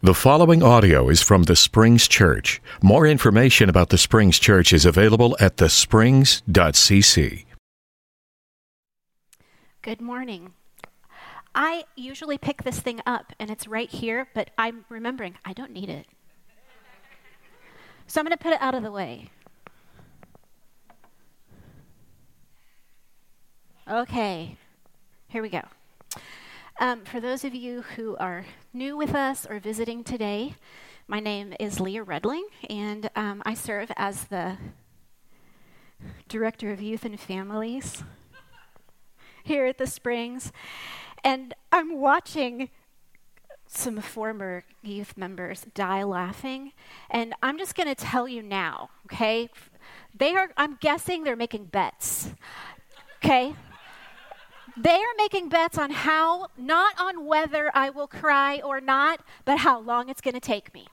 The following audio is from the Springs Church. More information about the Springs Church is available at thesprings.cc. Good morning. I usually pick this thing up and it's right here, but I'm remembering I don't need it. So I'm going to put it out of the way. Okay, here we go. Um, for those of you who are new with us or visiting today, my name is Leah Redling, and um, I serve as the Director of Youth and Families here at the Springs. And I'm watching some former youth members die laughing. And I'm just going to tell you now, okay? They are, I'm guessing they're making bets, okay? They are making bets on how, not on whether I will cry or not, but how long it's going to take me.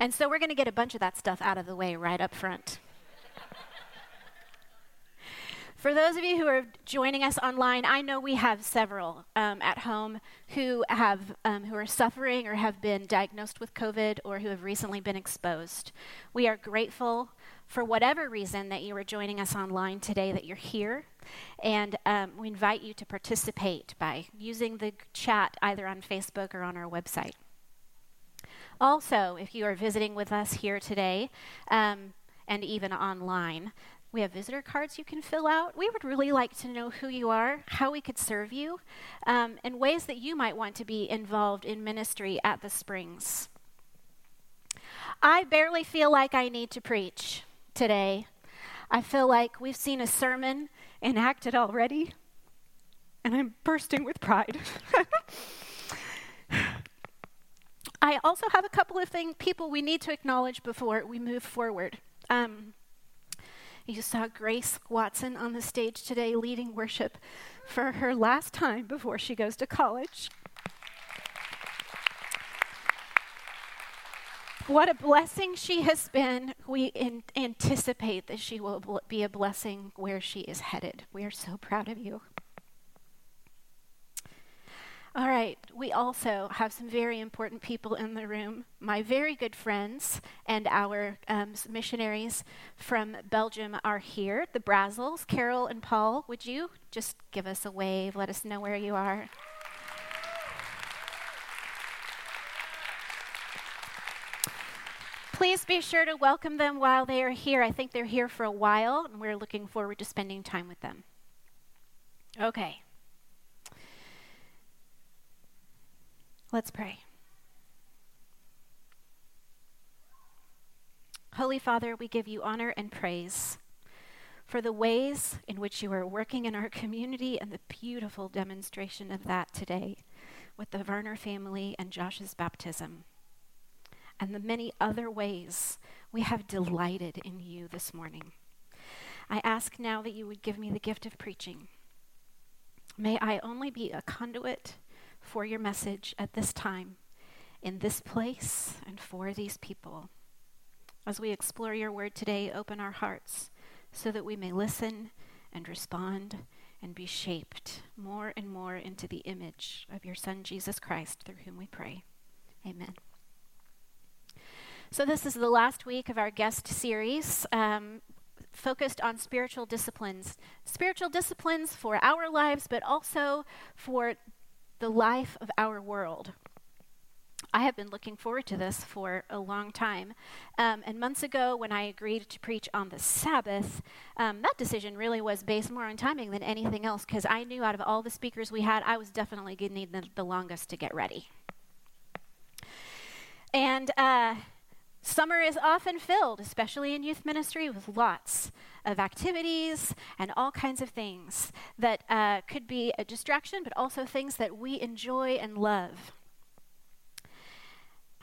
And so we're going to get a bunch of that stuff out of the way right up front. For those of you who are joining us online, I know we have several um, at home who have um, who are suffering or have been diagnosed with COVID or who have recently been exposed. We are grateful for whatever reason that you are joining us online today, that you're here, and um, we invite you to participate by using the chat either on Facebook or on our website. Also, if you are visiting with us here today um, and even online, we have visitor cards you can fill out. We would really like to know who you are, how we could serve you, um, and ways that you might want to be involved in ministry at the Springs. I barely feel like I need to preach today. I feel like we've seen a sermon enacted already, and I'm bursting with pride. I also have a couple of things, people we need to acknowledge before we move forward. Um, you saw Grace Watson on the stage today leading worship for her last time before she goes to college. What a blessing she has been. We anticipate that she will be a blessing where she is headed. We are so proud of you. All right, we also have some very important people in the room. My very good friends and our um, missionaries from Belgium are here. The Brazils, Carol and Paul, would you just give us a wave? Let us know where you are. Please be sure to welcome them while they are here. I think they're here for a while, and we're looking forward to spending time with them. Okay. Let's pray. Holy Father, we give you honor and praise for the ways in which you are working in our community and the beautiful demonstration of that today with the Werner family and Josh's baptism, and the many other ways we have delighted in you this morning. I ask now that you would give me the gift of preaching. May I only be a conduit for your message at this time, in this place, and for these people. As we explore your word today, open our hearts so that we may listen and respond and be shaped more and more into the image of your Son, Jesus Christ, through whom we pray. Amen. So, this is the last week of our guest series. Um, focused on spiritual disciplines. Spiritual disciplines for our lives, but also for the life of our world. I have been looking forward to this for a long time. Um, and months ago, when I agreed to preach on the Sabbath, um, that decision really was based more on timing than anything else because I knew out of all the speakers we had, I was definitely going to need the, the, longest to get ready. And uh, Summer is often filled, especially in youth ministry, with lots of activities and all kinds of things that uh, could be a distraction, but also things that we enjoy and love.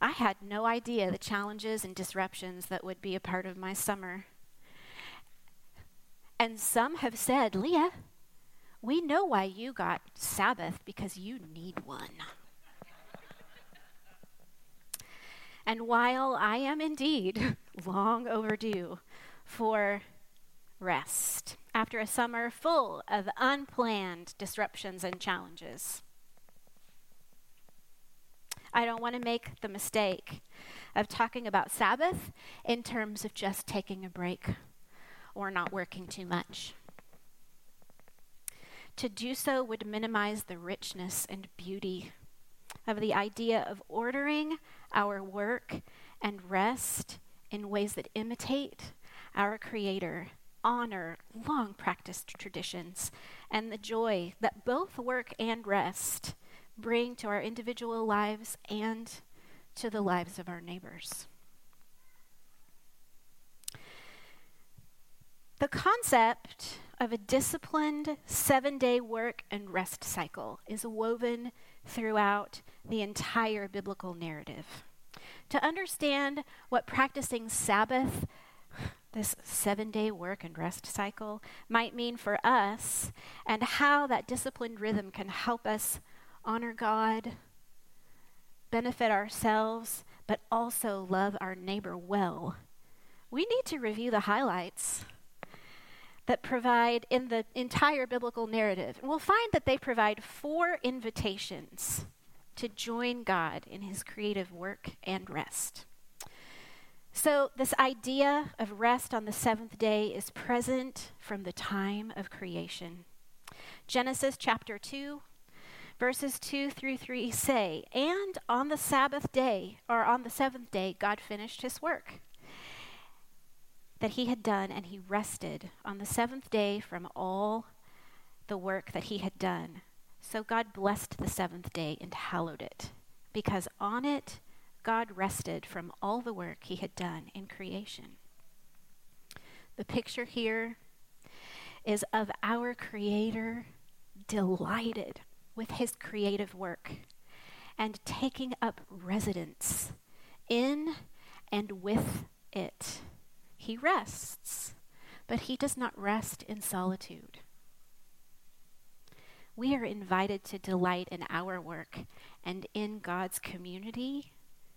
I had no idea the challenges and disruptions that would be a part of my summer. And some have said, Leah, we know why you got Sabbath because you need one. And while I am indeed long overdue for rest, after a summer full of unplanned disruptions and challenges. I don't want to make the mistake of talking about Sabbath in terms of just taking a break or not working too much. To do so would minimize the richness and beauty of the idea of ordering our work and rest in ways that imitate our Creator, honor long practiced traditions, and the joy that both work and rest bring to our individual lives and to the lives of our neighbors. The concept of a disciplined seven day work and rest cycle is woven throughout the entire biblical narrative. To understand what practicing Sabbath, this seven day work and rest cycle, might mean for us, and how that disciplined rhythm can help us honor God, benefit ourselves, but also love our neighbor well, we need to review the highlights that provide in the entire biblical narrative. And we'll find that they provide four invitations to join God in his creative work and rest. So, this idea of rest on the seventh day is present from the time of creation. Genesis chapter 2, Verses 2 through 3 say, And on the Sabbath day, or on the seventh day, God finished his work that he had done, and he rested on the seventh day from all the work that he had done. So God blessed the seventh day and hallowed it, because on it God rested from all the work he had done in creation. The picture here is of our Creator delighted with his creative work and taking up residence in and with it. He rests, but he does not rest in solitude. We are invited to delight in our work and in God's community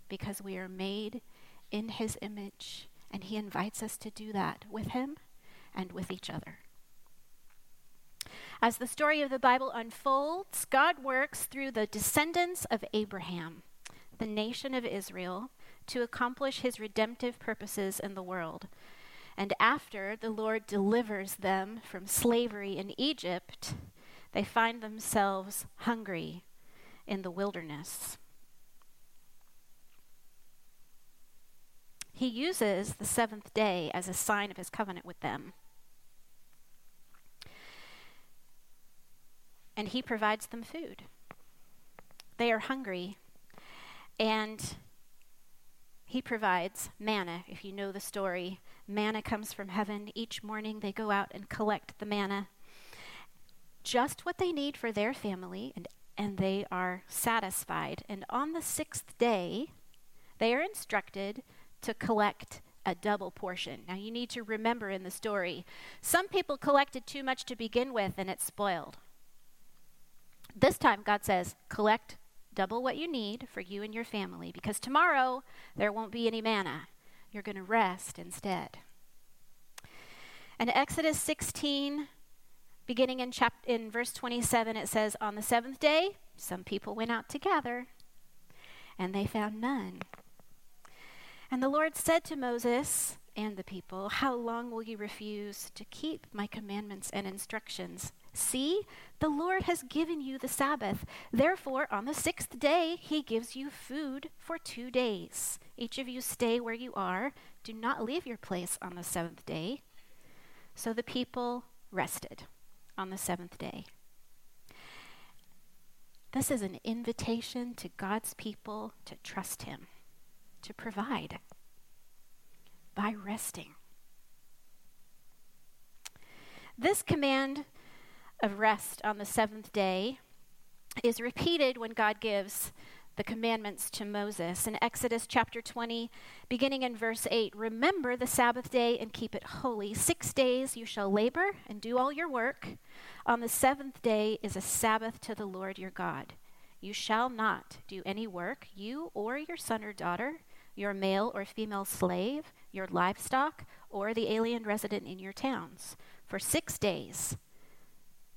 because we are made in his image, and he invites us to do that with him and with each other. As the story of the Bible unfolds, God works through the descendants of Abraham, the nation of Israel, to accomplish his redemptive purposes in the world. And after the Lord delivers them from slavery in Egypt, they find themselves hungry in the wilderness. He uses the seventh day as a sign of his covenant with them. and he provides them food. They are hungry, and he provides manna. If you know the story, manna comes from heaven. Each morning they go out and collect the manna, just what they need for their family, and, and they are satisfied. And on the sixth day, they are instructed to collect a double portion. Now, you need to remember in the story, some people collected too much to begin with and it spoiled. This time, God says, collect double what you need for you and your family because tomorrow there won't be any manna. You're going to rest instead. And Exodus 16, beginning in, chap- in verse 27, it says, On the seventh day, some people went out to gather, and they found none. And the Lord said to Moses and the people, How long will you refuse to keep my commandments and instructions? See, the Lord has given you the Sabbath. Therefore, on the sixth day, he gives you food for two days. Each of you stay where you are. Do not leave your place on the seventh day. So the people rested on the seventh day. This is an invitation to God's people to trust him, to provide by resting. This command of rest on the seventh day is repeated when God gives the commandments to Moses. In Exodus chapter 20, beginning in verse 8 Remember the Sabbath day and keep it holy. Six days you shall labor and do all your work. On the seventh day is a Sabbath to the Lord your God. You shall not do any work, you or your son or daughter, your male or female slave, your livestock, or the alien resident in your towns For six days,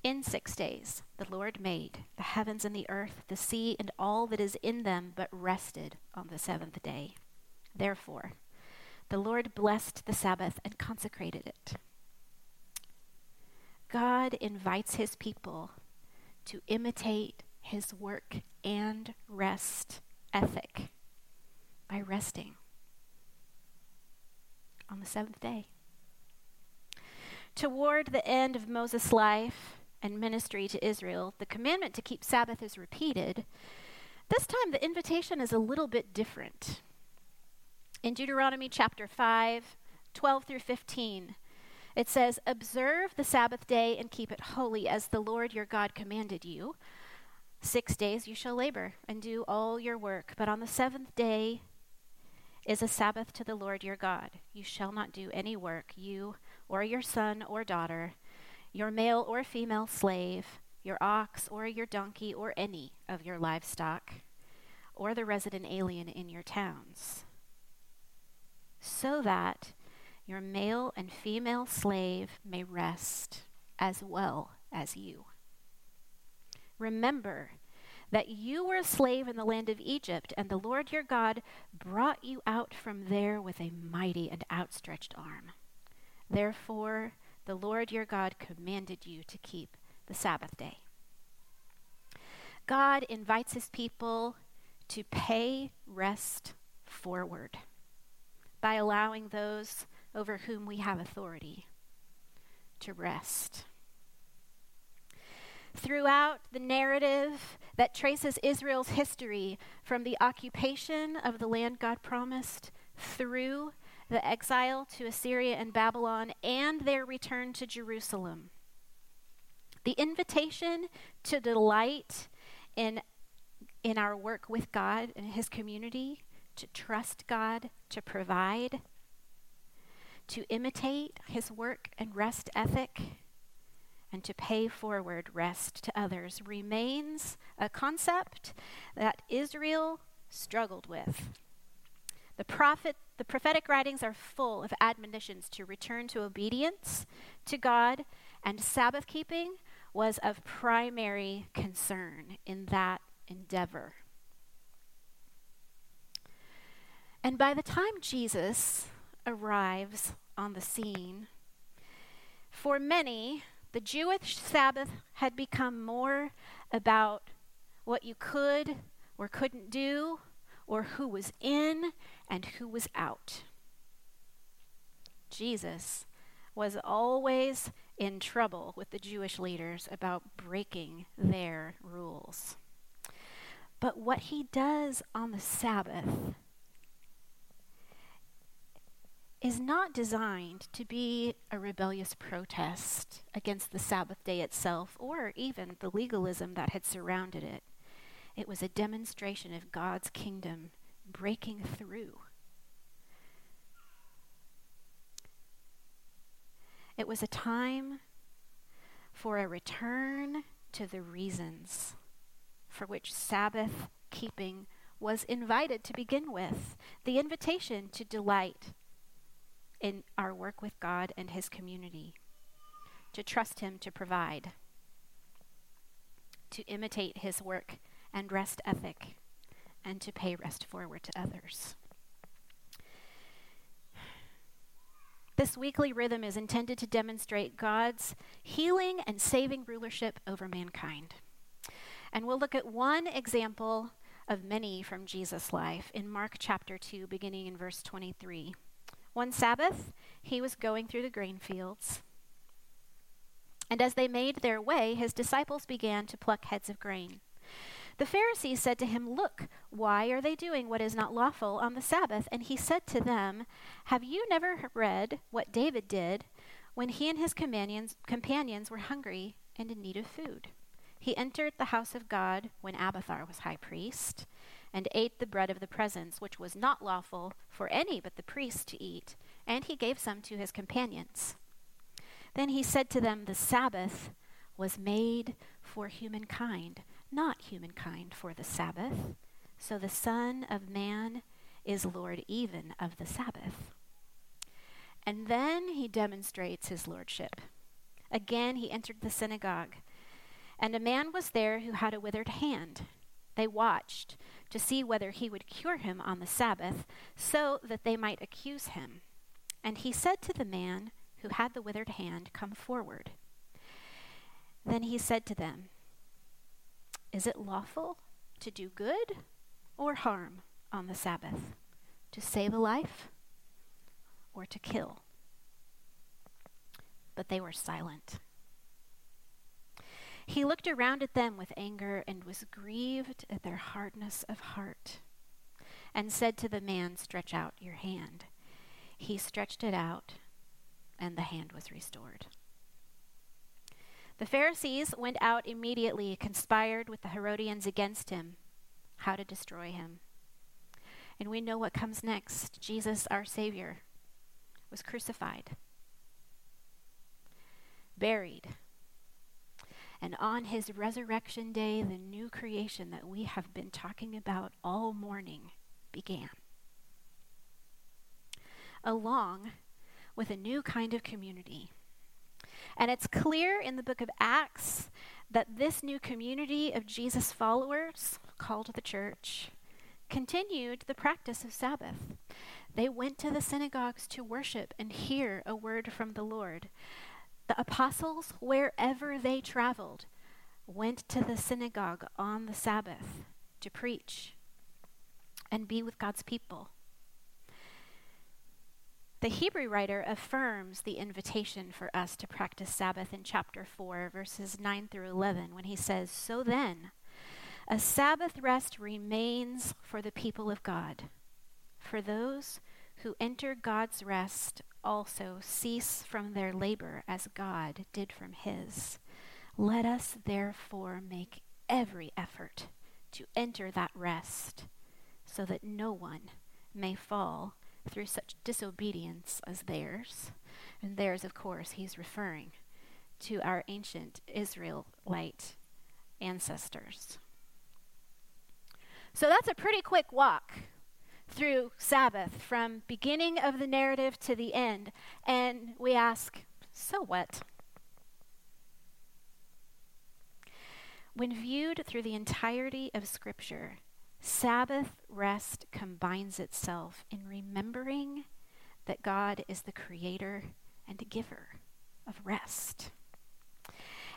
in six days, the Lord made the heavens and the earth, the sea, and all that is in them, but rested on the seventh day. Therefore, the Lord blessed the Sabbath and consecrated it. God invites his people to imitate his work and rest ethic by resting on the seventh day. Toward the end of Moses' life and ministry to Israel, the commandment to keep Sabbath is repeated. This time, the invitation is a little bit different. In Deuteronomy chapter 5, 12 through 15, it says, Observe the Sabbath day and keep it holy as the Lord your God commanded you. Six days you shall labor and do all your work, but on the seventh day is a Sabbath to the Lord your God. You shall not do any work, you or your son or daughter, your male or female slave, your ox or your donkey or any of your livestock, or the resident alien in your towns, so that your male and female slave may rest as well as you. Remember that you were a slave in the land of Egypt, and the Lord your God brought you out from there with a mighty and outstretched arm. Therefore, the Lord your God commanded you to keep the Sabbath day. God invites his people to pay rest forward by allowing those over whom we have authority to rest. Throughout the narrative that traces Israel's history from the occupation of the land God promised through the exile to Assyria and Babylon and their return to Jerusalem, the invitation to delight in, in our work with God and His community, to trust God, to provide, to imitate His work and rest ethic and to pay forward rest to others remains a concept that Israel struggled with. The prophet the prophetic writings are full of admonitions to return to obedience to God, and Sabbath keeping was of primary concern in that endeavor. And by the time Jesus arrives on the scene, for many, the Jewish Sabbath had become more about what you could or couldn't do, or who was in and who was out. Jesus was always in trouble with the Jewish leaders about breaking their rules. But what he does on the Sabbath is not designed to be a rebellious protest against the Sabbath day itself or even the legalism that had surrounded it. It was a demonstration of God's kingdom breaking through. It was a time for a return to the reasons for which Sabbath keeping was invited to begin with. The invitation to delight in our work with God and His community, to trust Him to provide, to imitate His work and rest ethic, and to pay rest forward to others. This weekly rhythm is intended to demonstrate God's healing and saving rulership over mankind. And we'll look at one example of many from Jesus' life in Mark chapter 2, beginning in verse 23. One Sabbath, he was going through the grain fields. And as they made their way, his disciples began to pluck heads of grain. The Pharisees said to him, Look, why are they doing what is not lawful on the Sabbath? And he said to them, Have you never read what David did when he and his companions, companions were hungry and in need of food? He entered the house of God when Abiathar was high priest and ate the bread of the presence, which was not lawful for any but the priest to eat, and he gave some to his companions. Then he said to them, The Sabbath was made for humankind, not humankind for the Sabbath. So the Son of Man is Lord even of the Sabbath. And then he demonstrates his lordship Again he entered the synagogue, and a man was there who had a withered hand. They watched to see whether he would cure him on the Sabbath, so that they might accuse him. And he said to the man who had the withered hand, Come forward. Then he said to them, Is it lawful to do good or harm on the Sabbath? To save a life or to kill? But they were silent. He looked around at them with anger and was grieved at their hardness of heart, and said to the man, Stretch out your hand. He stretched it out, and the hand was restored. The Pharisees went out immediately, conspired with the Herodians against him, how to destroy him. And we know what comes next. Jesus, our Savior, was crucified, buried, and on his resurrection day, the new creation that we have been talking about all morning began. Along with a new kind of community. And it's clear in the book of Acts that this new community of Jesus' followers, called the church, continued the practice of Sabbath. They went to the synagogues to worship and hear a word from the Lord. The apostles, wherever they traveled, went to the synagogue on the Sabbath to preach and be with God's people. The Hebrew writer affirms the invitation for us to practice Sabbath in chapter 4, verses 9 through 11, when he says, So then, a Sabbath rest remains for the people of God, for those who enter God's rest also cease from their labor as God did from his. Let us therefore make every effort to enter that rest, so that no one may fall through such disobedience as theirs. And theirs, of course, he's referring to our ancient Israelite ancestors. So that's a pretty quick walk through Sabbath from beginning of the narrative to the end. And we ask, so what? When viewed through the entirety of Scripture, Sabbath rest combines itself in remembering that God is the creator and giver of rest.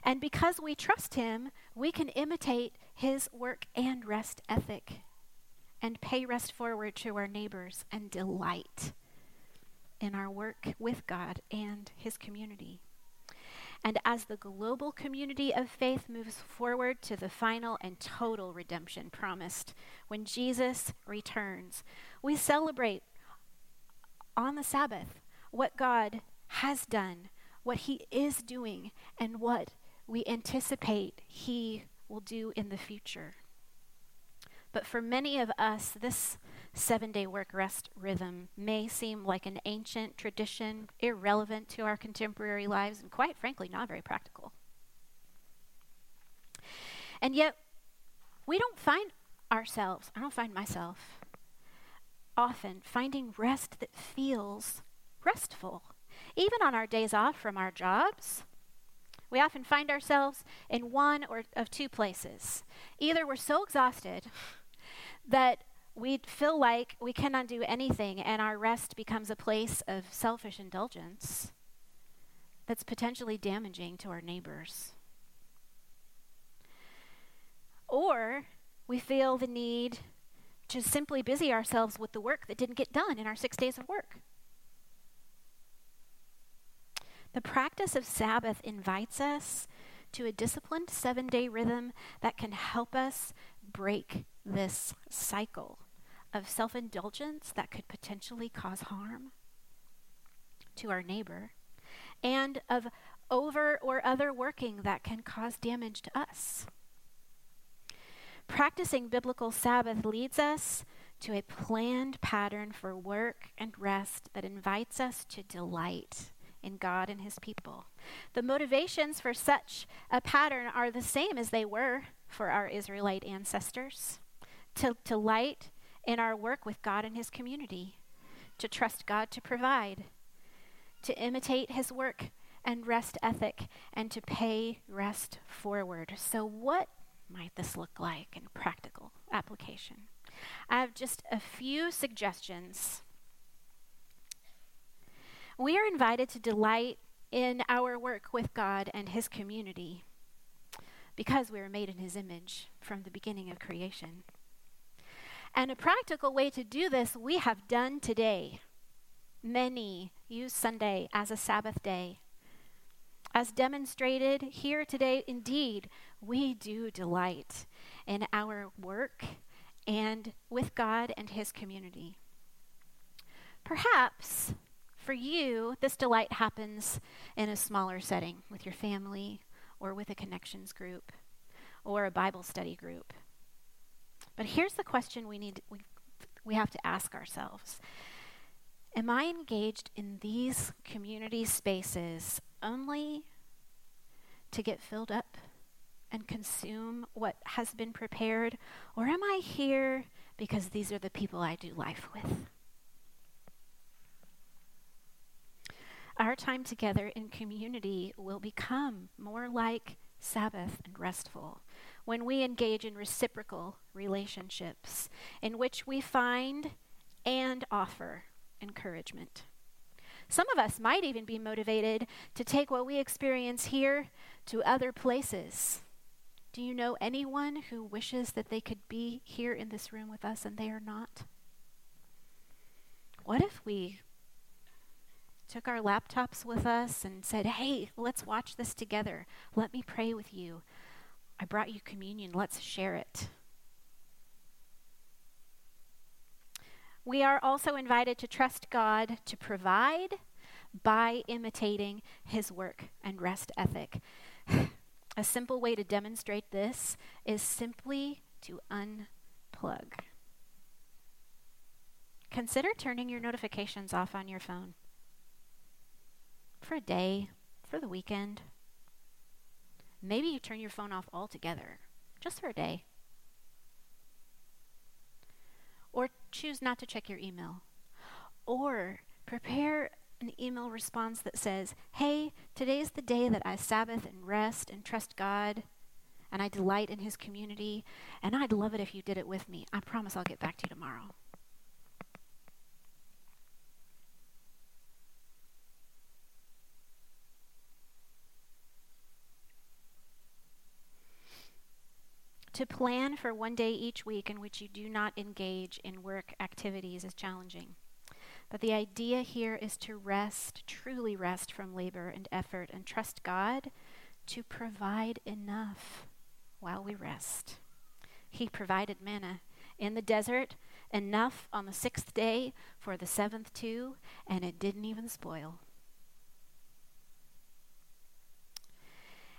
And because we trust Him, we can imitate His work and rest ethic and pay rest forward to our neighbors and delight in our work with God and His community. And as the global community of faith moves forward to the final and total redemption promised when Jesus returns, we celebrate on the Sabbath what God has done, what He is doing, and what we anticipate He will do in the future. But for many of us, this seven day work rest rhythm may seem like an ancient tradition, irrelevant to our contemporary lives, and quite frankly, not very practical. And yet, we don't find ourselves, I don't find myself, often finding rest that feels restful. Even on our days off from our jobs, we often find ourselves in one or of two places. Either we're so exhausted that we feel like we cannot do anything and our rest becomes a place of selfish indulgence that's potentially damaging to our neighbors. Or we feel the need to simply busy ourselves with the work that didn't get done in our six days of work. The practice of Sabbath invites us to a disciplined seven day rhythm that can help us break this cycle of self indulgence that could potentially cause harm to our neighbor, and of over or other working that can cause damage to us. Practicing biblical Sabbath leads us to a planned pattern for work and rest that invites us to delight in God and His people. The motivations for such a pattern are the same as they were for our Israelite ancestors to delight in our work with God and His community, to trust God to provide, to imitate His work and rest ethic and to pay rest forward. So, what might this look like in practical application? I have just a few suggestions. We are invited to delight in our work with God and His community because we are made in His image from the beginning of creation. And a practical way to do this we have done today. Many use Sunday as a Sabbath day. As demonstrated here today, indeed, we do delight in our work and with God and His community. Perhaps for you, this delight happens in a smaller setting with your family or with a connections group or a Bible study group. But here's the question we need we, we have to ask ourselves. Am I engaged in these community spaces only to get filled up and consume what has been prepared? Or am I here because these are the people I do life with? Our time together in community will become more like Sabbath and restful when we engage in reciprocal relationships in which we find and offer encouragement. Some of us might even be motivated to take what we experience here to other places. Do you know anyone who wishes that they could be here in this room with us and they are not? What if we took our laptops with us and said, Hey, let's watch this together. Let me pray with you. I brought you communion. Let's share it. We are also invited to trust God to provide by imitating his work and rest ethic. A simple way to demonstrate this is simply to unplug. Consider turning your notifications off on your phone for a day, for the weekend. Maybe you turn your phone off altogether, just for a day. Or choose not to check your email. Or prepare an email response that says, Hey, today's the day that I Sabbath and rest and trust God and I delight in His community, and I'd love it if you did it with me. I promise I'll get back to you tomorrow. To plan for one day each week in which you do not engage in work activities is challenging. But the idea here is to rest, truly rest from labor and effort, and trust God to provide enough while we rest. He provided manna in the desert, enough on the sixth day for the seventh too, and it didn't even spoil.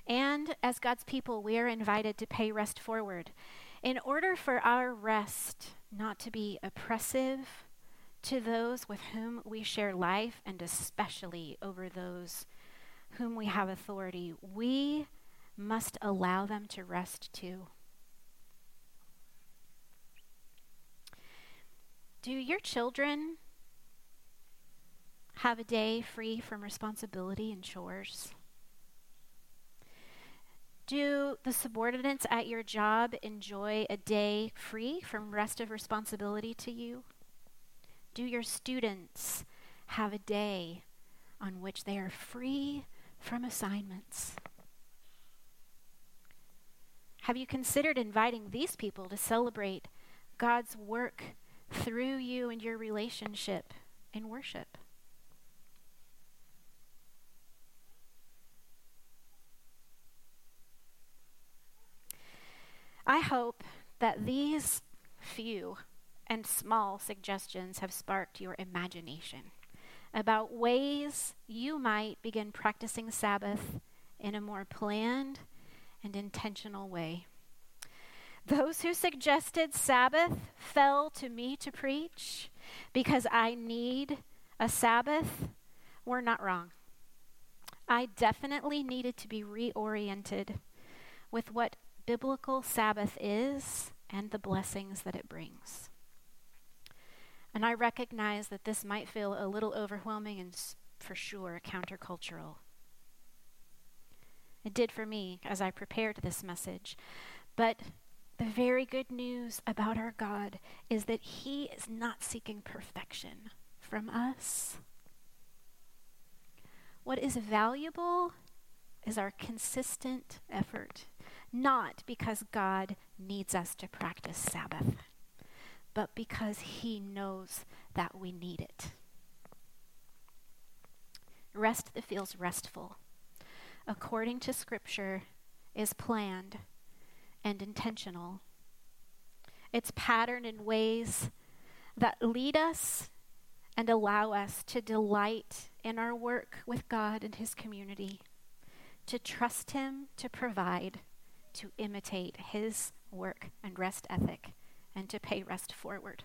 And as God's people, we are invited to pay rest forward. In order for our rest not to be oppressive to those with whom we share life, and especially over those whom we have authority, we must allow them to rest too. Do your children have a day free from responsibility and chores? Do the subordinates at your job enjoy a day free from rest of responsibility to you? Do your students have a day on which they are free from assignments? Have you considered inviting these people to celebrate God's work through you and your relationship in worship? I hope that these few and small suggestions have sparked your imagination about ways you might begin practicing Sabbath in a more planned and intentional way. Those who suggested Sabbath fell to me to preach because I need a Sabbath were not wrong. I definitely needed to be reoriented with what biblical Sabbath is and the blessings that it brings. And I recognize that this might feel a little overwhelming and for sure countercultural. It did for me as I prepared this message. But the very good news about our God is that He is not seeking perfection from us. What is valuable is our consistent effort, not because God needs us to practice Sabbath, but because He knows that we need it. Rest that feels restful, according to Scripture, is planned and intentional. It's patterned in ways that lead us and allow us to delight in our work with God and His community, to trust Him to provide, to imitate His work and rest ethic, and to pay rest forward.